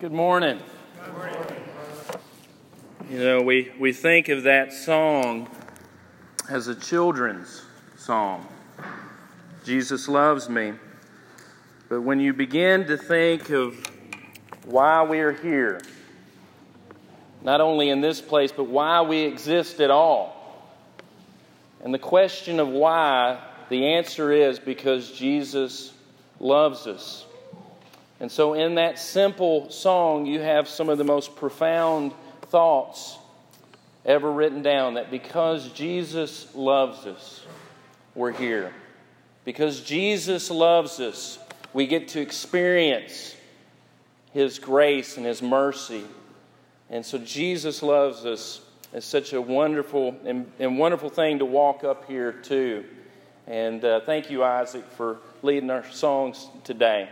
Good morning. You know, we, we think of that song as a children's song. Jesus loves me. But when you begin to think of why we are here, not only in this place, but why we exist at all, and the question of why, the answer is because Jesus loves us. And so, in that simple song, you have some of the most profound thoughts ever written down that because Jesus loves us, we're here. Because Jesus loves us, we get to experience His grace and His mercy. And so, Jesus loves us. It's such a wonderful and, and wonderful thing to walk up here, too. And uh, thank you, Isaac, for leading our songs today.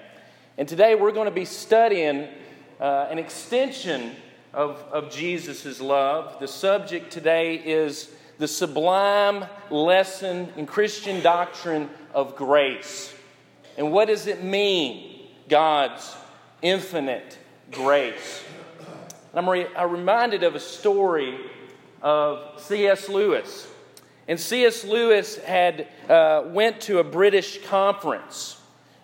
And today we're going to be studying uh, an extension of, of Jesus' love. The subject today is the sublime lesson in Christian doctrine of grace. And what does it mean, God's infinite grace? I'm, re- I'm reminded of a story of C.S. Lewis. And C.S. Lewis had uh, went to a British conference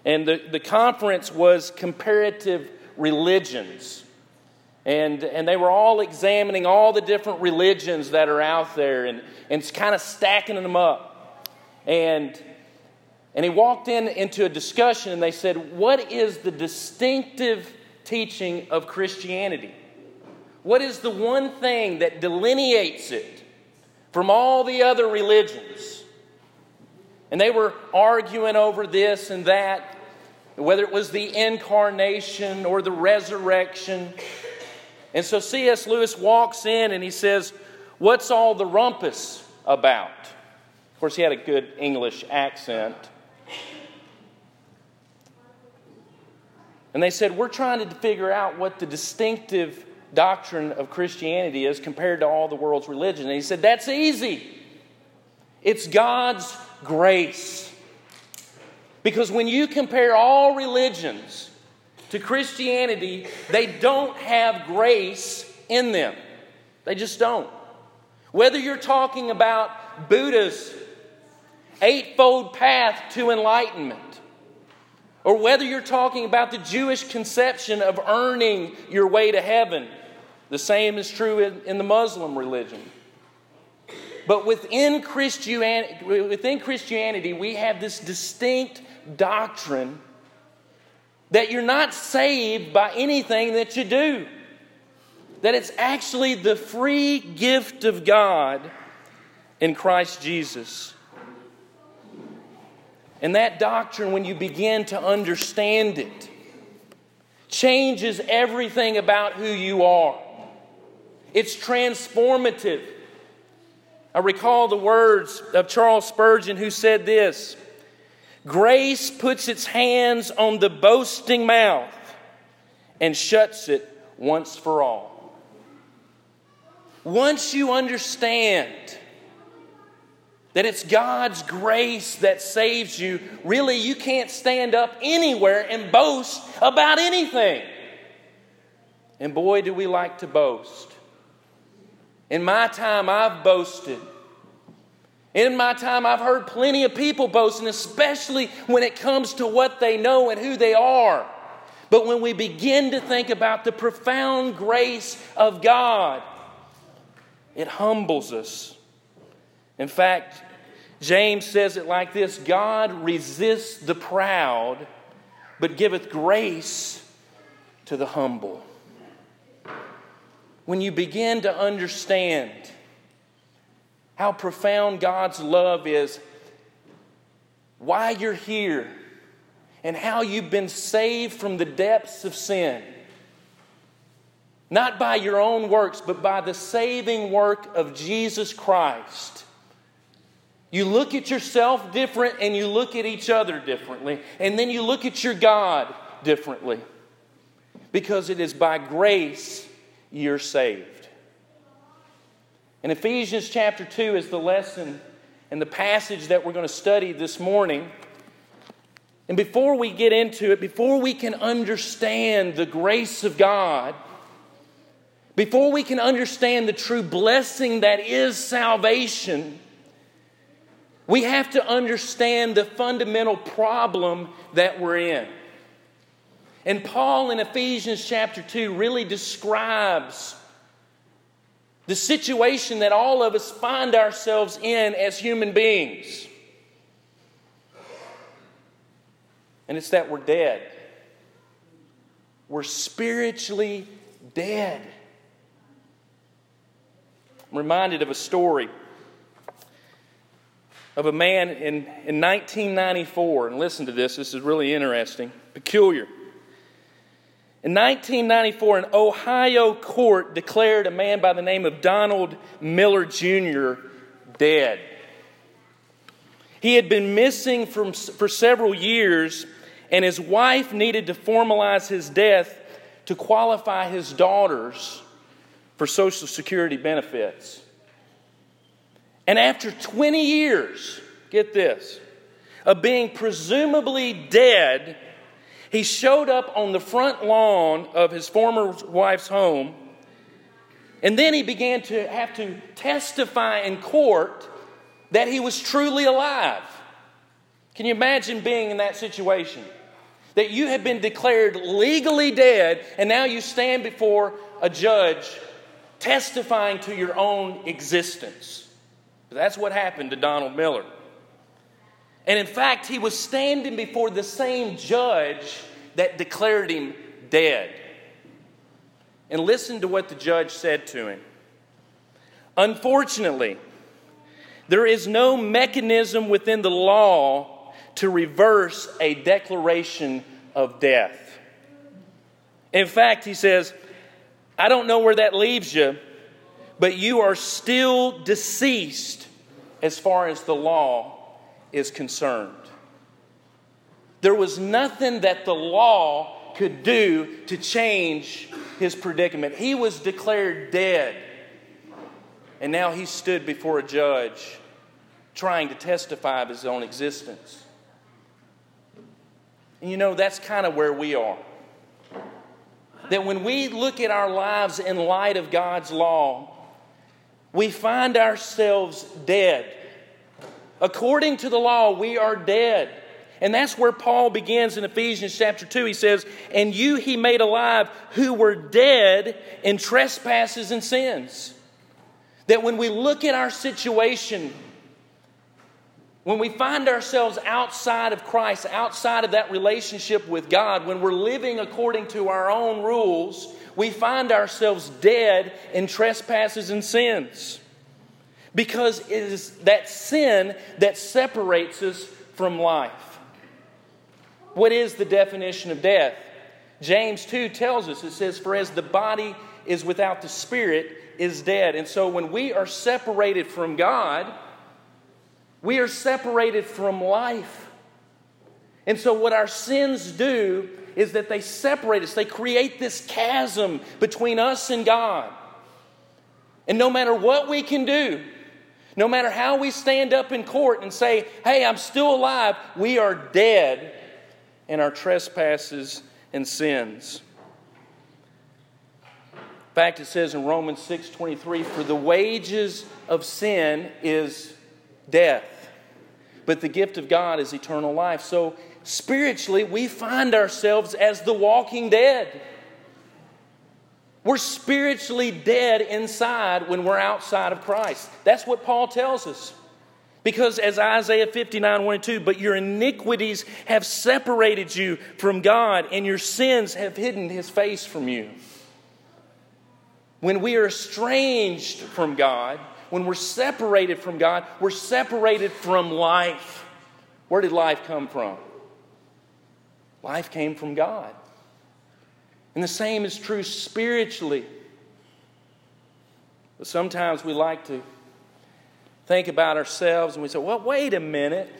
and the, the conference was comparative religions. And, and they were all examining all the different religions that are out there and, and kind of stacking them up. And, and he walked in into a discussion and they said, What is the distinctive teaching of Christianity? What is the one thing that delineates it from all the other religions? And they were arguing over this and that, whether it was the incarnation or the resurrection. And so C.S. Lewis walks in and he says, What's all the rumpus about? Of course, he had a good English accent. And they said, We're trying to figure out what the distinctive doctrine of Christianity is compared to all the world's religion. And he said, That's easy. It's God's grace. Because when you compare all religions to Christianity, they don't have grace in them. They just don't. Whether you're talking about Buddha's eightfold path to enlightenment, or whether you're talking about the Jewish conception of earning your way to heaven, the same is true in, in the Muslim religion. But within Christianity, within Christianity, we have this distinct doctrine that you're not saved by anything that you do. That it's actually the free gift of God in Christ Jesus. And that doctrine, when you begin to understand it, changes everything about who you are. It's transformative. I recall the words of Charles Spurgeon, who said this Grace puts its hands on the boasting mouth and shuts it once for all. Once you understand that it's God's grace that saves you, really, you can't stand up anywhere and boast about anything. And boy, do we like to boast. In my time, I've boasted. In my time, I've heard plenty of people boasting, especially when it comes to what they know and who they are. But when we begin to think about the profound grace of God, it humbles us. In fact, James says it like this God resists the proud, but giveth grace to the humble when you begin to understand how profound God's love is, why you're here, and how you've been saved from the depths of sin. Not by your own works, but by the saving work of Jesus Christ. You look at yourself different and you look at each other differently, and then you look at your God differently. Because it is by grace you're saved. And Ephesians chapter 2 is the lesson and the passage that we're going to study this morning. And before we get into it, before we can understand the grace of God, before we can understand the true blessing that is salvation, we have to understand the fundamental problem that we're in. And Paul in Ephesians chapter 2 really describes the situation that all of us find ourselves in as human beings. And it's that we're dead. We're spiritually dead. I'm reminded of a story of a man in, in 1994. And listen to this, this is really interesting, peculiar. In 1994, an Ohio court declared a man by the name of Donald Miller Jr. dead. He had been missing from, for several years, and his wife needed to formalize his death to qualify his daughters for Social Security benefits. And after 20 years, get this, of being presumably dead, he showed up on the front lawn of his former wife's home, and then he began to have to testify in court that he was truly alive. Can you imagine being in that situation? That you have been declared legally dead, and now you stand before a judge testifying to your own existence. That's what happened to Donald Miller. And in fact, he was standing before the same judge that declared him dead. And listen to what the judge said to him. Unfortunately, there is no mechanism within the law to reverse a declaration of death. In fact, he says, I don't know where that leaves you, but you are still deceased as far as the law is concerned. There was nothing that the law could do to change his predicament. He was declared dead. And now he stood before a judge trying to testify of his own existence. And you know, that's kind of where we are. That when we look at our lives in light of God's law, we find ourselves dead. According to the law, we are dead. And that's where Paul begins in Ephesians chapter 2. He says, And you he made alive who were dead in trespasses and sins. That when we look at our situation, when we find ourselves outside of Christ, outside of that relationship with God, when we're living according to our own rules, we find ourselves dead in trespasses and sins. Because it is that sin that separates us from life. What is the definition of death? James 2 tells us it says, For as the body is without the spirit, is dead. And so when we are separated from God, we are separated from life. And so, what our sins do is that they separate us, they create this chasm between us and God. And no matter what we can do, no matter how we stand up in court and say, hey, I'm still alive, we are dead in our trespasses and sins. In fact, it says in Romans 6:23, for the wages of sin is death, but the gift of God is eternal life. So spiritually, we find ourselves as the walking dead. We're spiritually dead inside when we're outside of Christ. That's what Paul tells us. Because as Isaiah 59, 1 and 2, but your iniquities have separated you from God, and your sins have hidden his face from you. When we are estranged from God, when we're separated from God, we're separated from life. Where did life come from? Life came from God. And the same is true spiritually. But sometimes we like to think about ourselves and we say, well, wait a minute.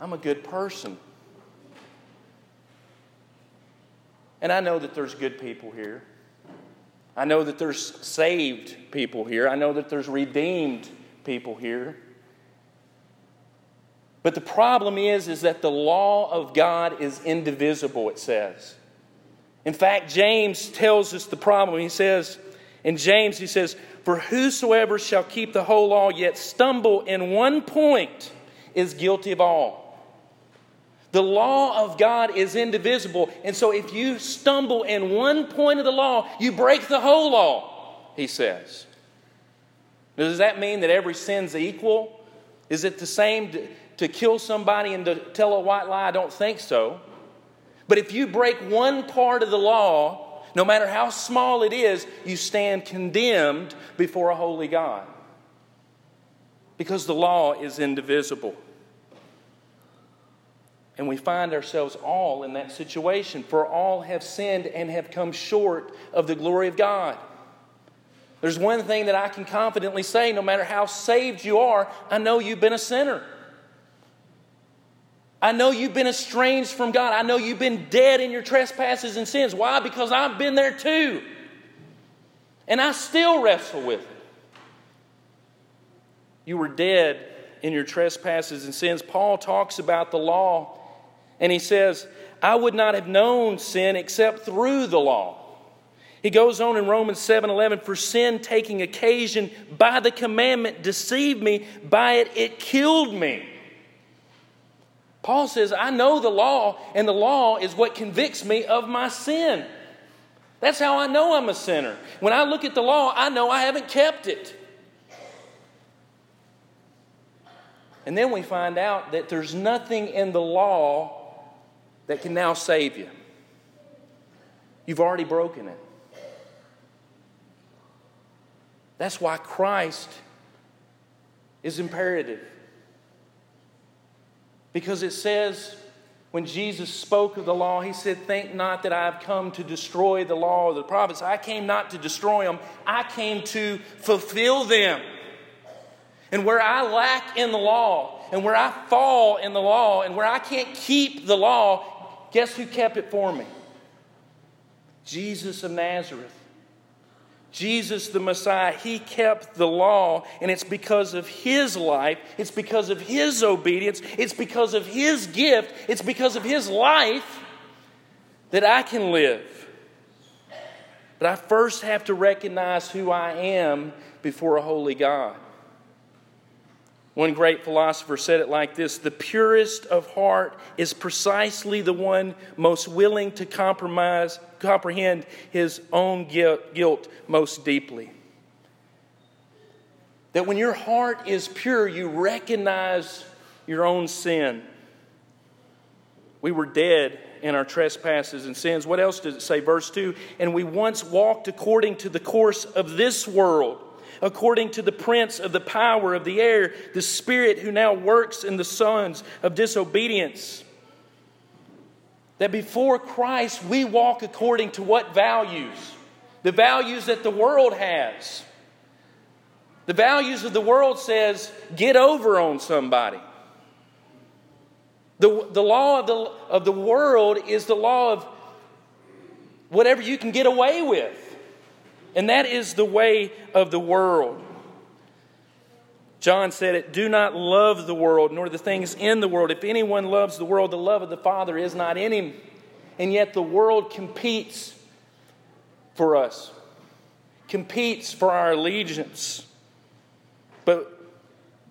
I'm a good person. And I know that there's good people here. I know that there's saved people here. I know that there's redeemed people here. But the problem is, is that the law of God is indivisible, it says. In fact, James tells us the problem. He says, in James, he says, For whosoever shall keep the whole law yet stumble in one point is guilty of all. The law of God is indivisible. And so if you stumble in one point of the law, you break the whole law, he says. Does that mean that every sin's equal? Is it the same to, kill somebody and to tell a white lie? I don't think so. But if you break one part of the law, no matter how small it is, you stand condemned before a holy God. Because the law is indivisible. And we find ourselves all in that situation. For all have sinned and have come short of the glory of God. There's one thing that I can confidently say no matter how saved you are, I know you've been a sinner. I know you've been estranged from God. I know you've been dead in your trespasses and sins. Why? Because I've been there too. And I still wrestle with it. You were dead in your trespasses and sins. Paul talks about the law and he says, I would not have known sin except through the law. He goes on in Romans 7 11, for sin taking occasion by the commandment deceived me, by it it killed me. Paul says, I know the law, and the law is what convicts me of my sin. That's how I know I'm a sinner. When I look at the law, I know I haven't kept it. And then we find out that there's nothing in the law that can now save you. You've already broken it. That's why Christ is imperative. Because it says, when Jesus spoke of the law, he said, Think not that I have come to destroy the law of the prophets. I came not to destroy them, I came to fulfill them. And where I lack in the law, and where I fall in the law, and where I can't keep the law, Guess who kept it for me? Jesus of Nazareth. Jesus the Messiah, he kept the law, and it's because of his life, it's because of his obedience, it's because of his gift, it's because of his life that I can live. But I first have to recognize who I am before a holy God. One great philosopher said it like this The purest of heart is precisely the one most willing to compromise, comprehend his own guilt, most deeply. That when your heart is pure, you recognize your own sin. We were dead in our trespasses and sins. What else does it say? Verse 2 And we once walked according to the course of this world according to the prince of the power of the air, the spirit who now works in the sons of disobedience. That before Christ, we walk according to what values? The values that the world has. The values of the world says, get over on somebody. The, the law of the, of the world is the law of whatever you can get away with. And that is the way of the world. John said it do not love the world, nor the things in the world. If anyone loves the world, the love of the Father is not in him. And yet the world competes for us, competes for our allegiance. But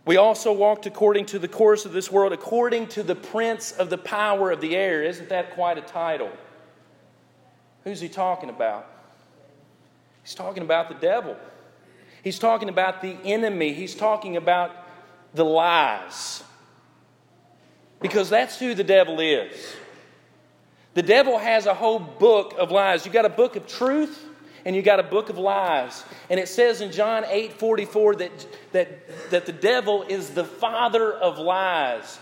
we also walked according to the course of this world, according to the prince of the power of the air. Isn't that quite a title? Who's he talking about? He's talking about the devil. He's talking about the enemy. He's talking about the lies. Because that's who the devil is. The devil has a whole book of lies. You got a book of truth and you got a book of lies. And it says in John 8 44 that, that, that the devil is the father of lies.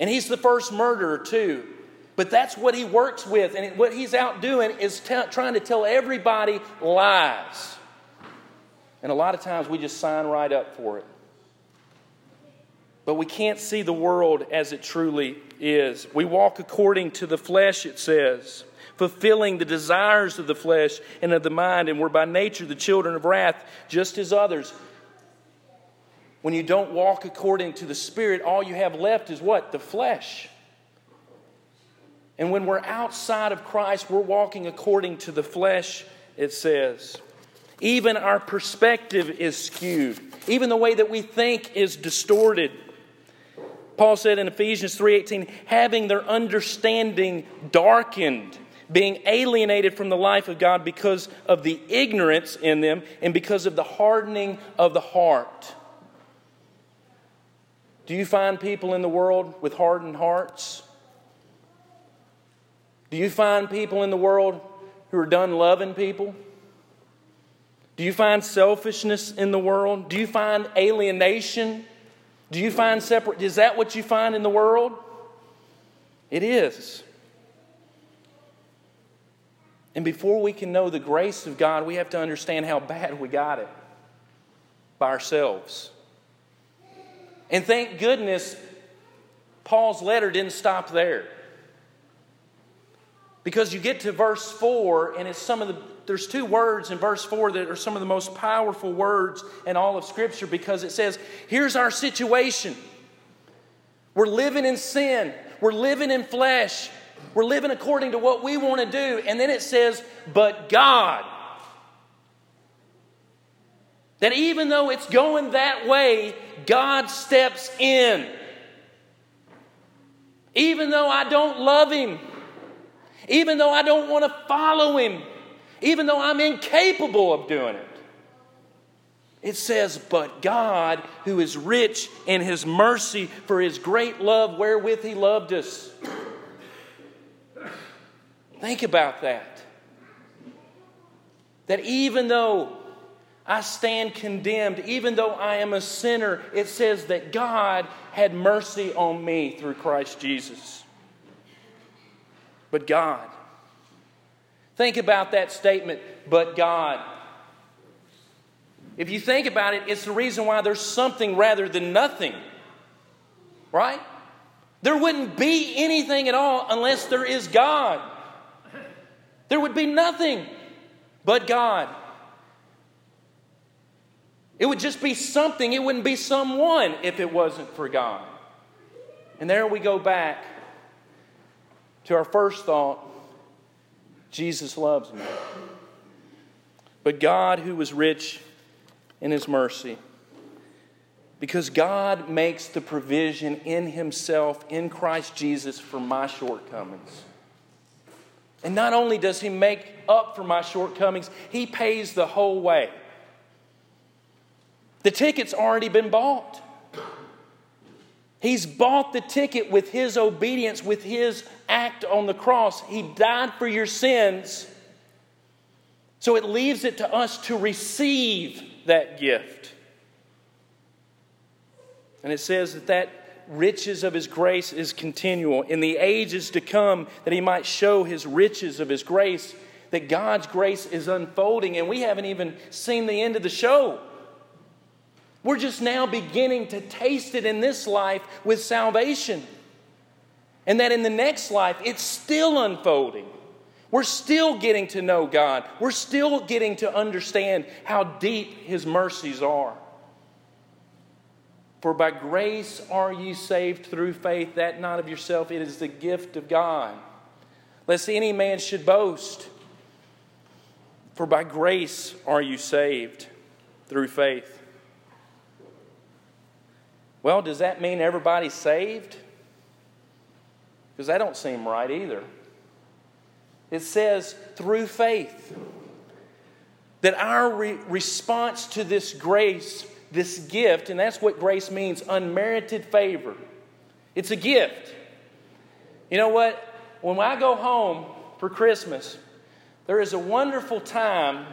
And he's the first murderer, too. But that's what he works with. And what he's out doing is t- trying to tell everybody lies. And a lot of times we just sign right up for it. But we can't see the world as it truly is. We walk according to the flesh, it says, fulfilling the desires of the flesh and of the mind, and we're by nature the children of wrath, just as others. When you don't walk according to the Spirit, all you have left is what? The flesh. And when we're outside of Christ, we're walking according to the flesh, it says. Even our perspective is skewed. Even the way that we think is distorted. Paul said in Ephesians 3:18, having their understanding darkened, being alienated from the life of God because of the ignorance in them and because of the hardening of the heart. Do you find people in the world with hardened hearts? Do you find people in the world who are done loving people? Do you find selfishness in the world? Do you find alienation? Do you find separate? Is that what you find in the world? It is. And before we can know the grace of God, we have to understand how bad we got it by ourselves. And thank goodness Paul's letter didn't stop there. Because you get to verse 4, and it's some of the, there's two words in verse 4 that are some of the most powerful words in all of Scripture because it says, Here's our situation. We're living in sin, we're living in flesh, we're living according to what we want to do. And then it says, But God. That even though it's going that way, God steps in. Even though I don't love Him, even though I don't want to follow him, even though I'm incapable of doing it. It says, But God, who is rich in his mercy for his great love wherewith he loved us. Think about that. That even though I stand condemned, even though I am a sinner, it says that God had mercy on me through Christ Jesus but God. Think about that statement, but God. If you think about it, it's the reason why there's something rather than nothing. Right? There wouldn't be anything at all unless there is God. There would be nothing but God. It would just be something, it wouldn't be someone if it wasn't for God. And there we go back to our first thought Jesus loves me. But God, who was rich in his mercy, because God makes the provision in himself, in Christ Jesus, for my shortcomings. And not only does he make up for my shortcomings, he pays the whole way. The ticket's already been bought. He's bought the ticket with his obedience, with his act on the cross. He died for your sins. So it leaves it to us to receive that gift. And it says that that riches of his grace is continual in the ages to come that he might show his riches of his grace that God's grace is unfolding and we haven't even seen the end of the show. We're just now beginning to taste it in this life with salvation. And that in the next life, it's still unfolding. We're still getting to know God. We're still getting to understand how deep His mercies are. For by grace are ye saved through faith, that not of yourself, it is the gift of God. Lest any man should boast. For by grace are you saved through faith. Well, does that mean everybody's saved? Because that don't seem right either. It says through faith that our re- response to this grace, this gift, and that's what grace means unmerited favor. It's a gift. You know what? When I go home for Christmas, there is a wonderful time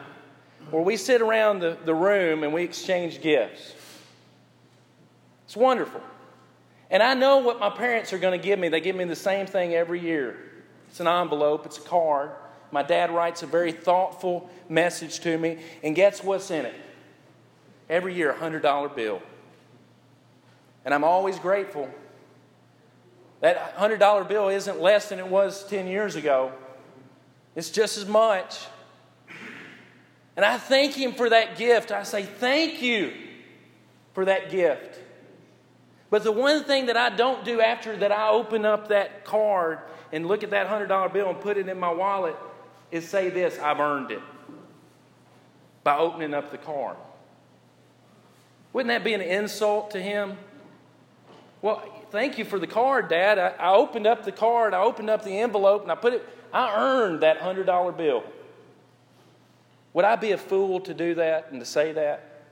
where we sit around the, the room and we exchange gifts. It's wonderful. And I know what my parents are going to give me. They give me the same thing every year it's an envelope, it's a card. My dad writes a very thoughtful message to me. And guess what's in it? Every year, a $100 bill. And I'm always grateful. That $100 bill isn't less than it was 10 years ago, it's just as much. And I thank him for that gift. I say, Thank you. for that gift. But the one thing that I don't do after that I open up that card and look at that $100 bill and put it in my wallet is say this I've earned it by opening up the card. Wouldn't that be an insult to him? Well, thank you for the card, Dad. I, I opened up the card, I opened up the envelope, and I put it, I earned that $100 bill. Would I be a fool to do that and to say that?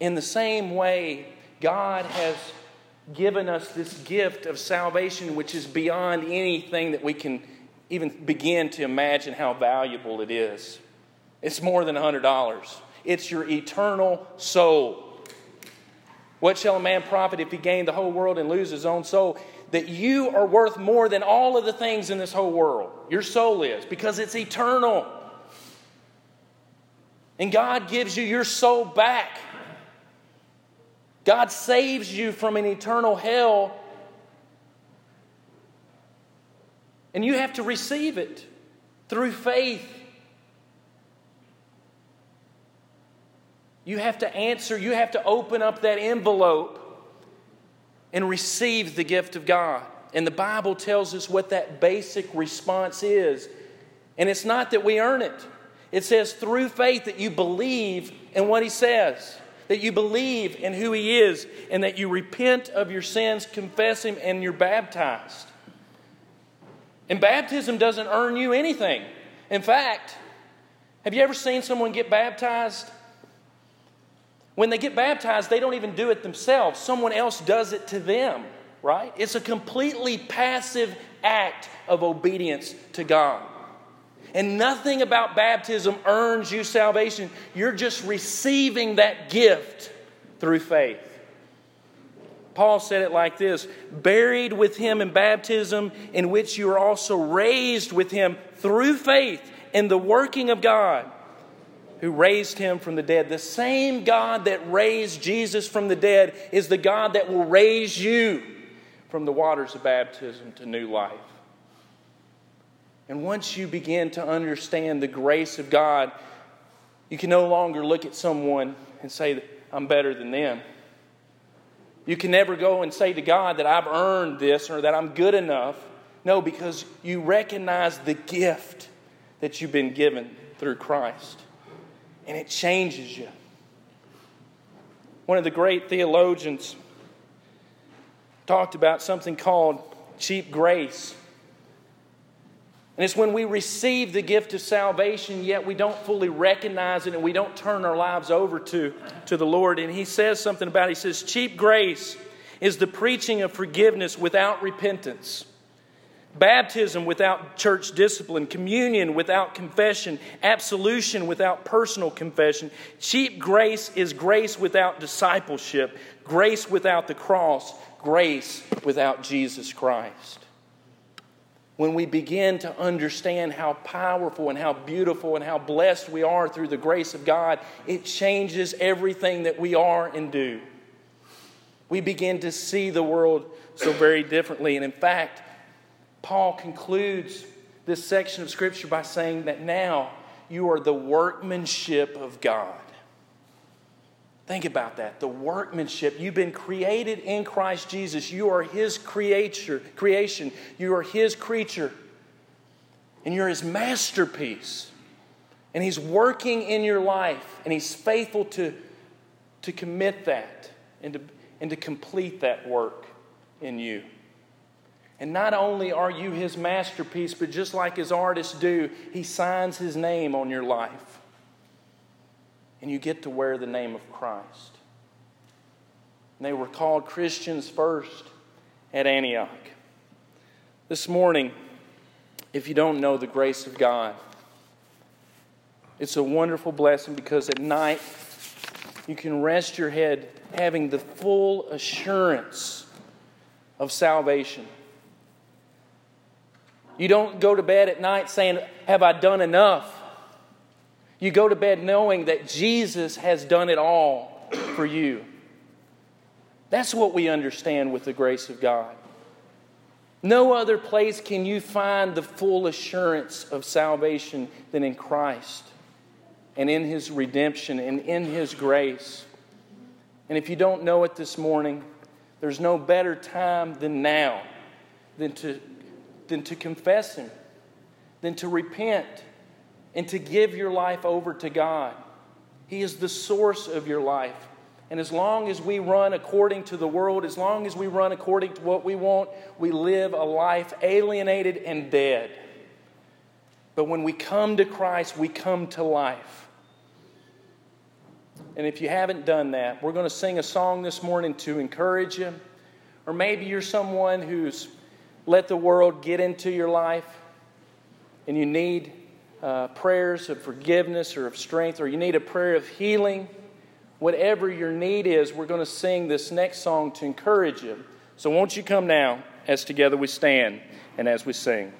In the same way, God has given us this gift of salvation, which is beyond anything that we can even begin to imagine how valuable it is. It's more than $100, it's your eternal soul. What shall a man profit if he gain the whole world and lose his own soul? That you are worth more than all of the things in this whole world. Your soul is, because it's eternal. And God gives you your soul back. God saves you from an eternal hell. And you have to receive it through faith. You have to answer, you have to open up that envelope and receive the gift of God. And the Bible tells us what that basic response is. And it's not that we earn it, it says through faith that you believe in what He says, that you believe in who He is, and that you repent of your sins, confess Him, and you're baptized. And baptism doesn't earn you anything. In fact, have you ever seen someone get baptized? When they get baptized, they don't even do it themselves, someone else does it to them, right? It's a completely passive act of obedience to God. And nothing about baptism earns you salvation. You're just receiving that gift through faith. Paul said it like this buried with him in baptism, in which you are also raised with him through faith in the working of God who raised him from the dead. The same God that raised Jesus from the dead is the God that will raise you from the waters of baptism to new life. And once you begin to understand the grace of God, you can no longer look at someone and say, I'm better than them. You can never go and say to God that I've earned this or that I'm good enough. No, because you recognize the gift that you've been given through Christ. And it changes you. One of the great theologians talked about something called cheap grace. And it's when we receive the gift of salvation, yet we don't fully recognize it and we don't turn our lives over to, to the Lord. And he says something about it. He says, Cheap grace is the preaching of forgiveness without repentance, baptism without church discipline, communion without confession, absolution without personal confession. Cheap grace is grace without discipleship, grace without the cross, grace without Jesus Christ when we begin to understand how powerful and how beautiful and how blessed we are through the grace of God, it changes everything that we are and do. We begin to see the world so very differently. And in fact, Paul concludes this section of Scripture by saying that now you are the workmanship of God. Think about that. The workmanship. You've been created in Christ Jesus. You are His creature, creation. You are His creature. And you're His masterpiece. And He's working in your life. And He's faithful to, to commit that and to, and to complete that work in you. And not only are you His masterpiece, but just like His artists do, He signs His name on your life and you get to wear the name of Christ. And they were called Christians first at Antioch. This morning, if you don't know the grace of God, it's a wonderful blessing because at night you can rest your head having the full assurance of salvation. You don't go to bed at night saying, Have I done enough? You go to bed knowing that Jesus has done it all for you. That's what we understand with the grace of God. No other place can you find the full assurance of salvation than in Christ and in His redemption and in His grace. And if you don't know it this morning, there's no better time than now than to, than to confess Him, than to repent, and to give your life over to God. He is the source of your life. And as long as we run according to the world, as long as we run according to what we want, we live a life alienated and dead. But when we come to Christ, we come to life. And if you haven't done that, we're going to sing a song this morning to encourage you. Or maybe you're someone who's let the world get into your life and you need uh, prayers of forgiveness or of strength, or you need a prayer of healing whatever your need is, we're going to sing this next song to encourage you. So, won't you come now as together we stand and as we sing?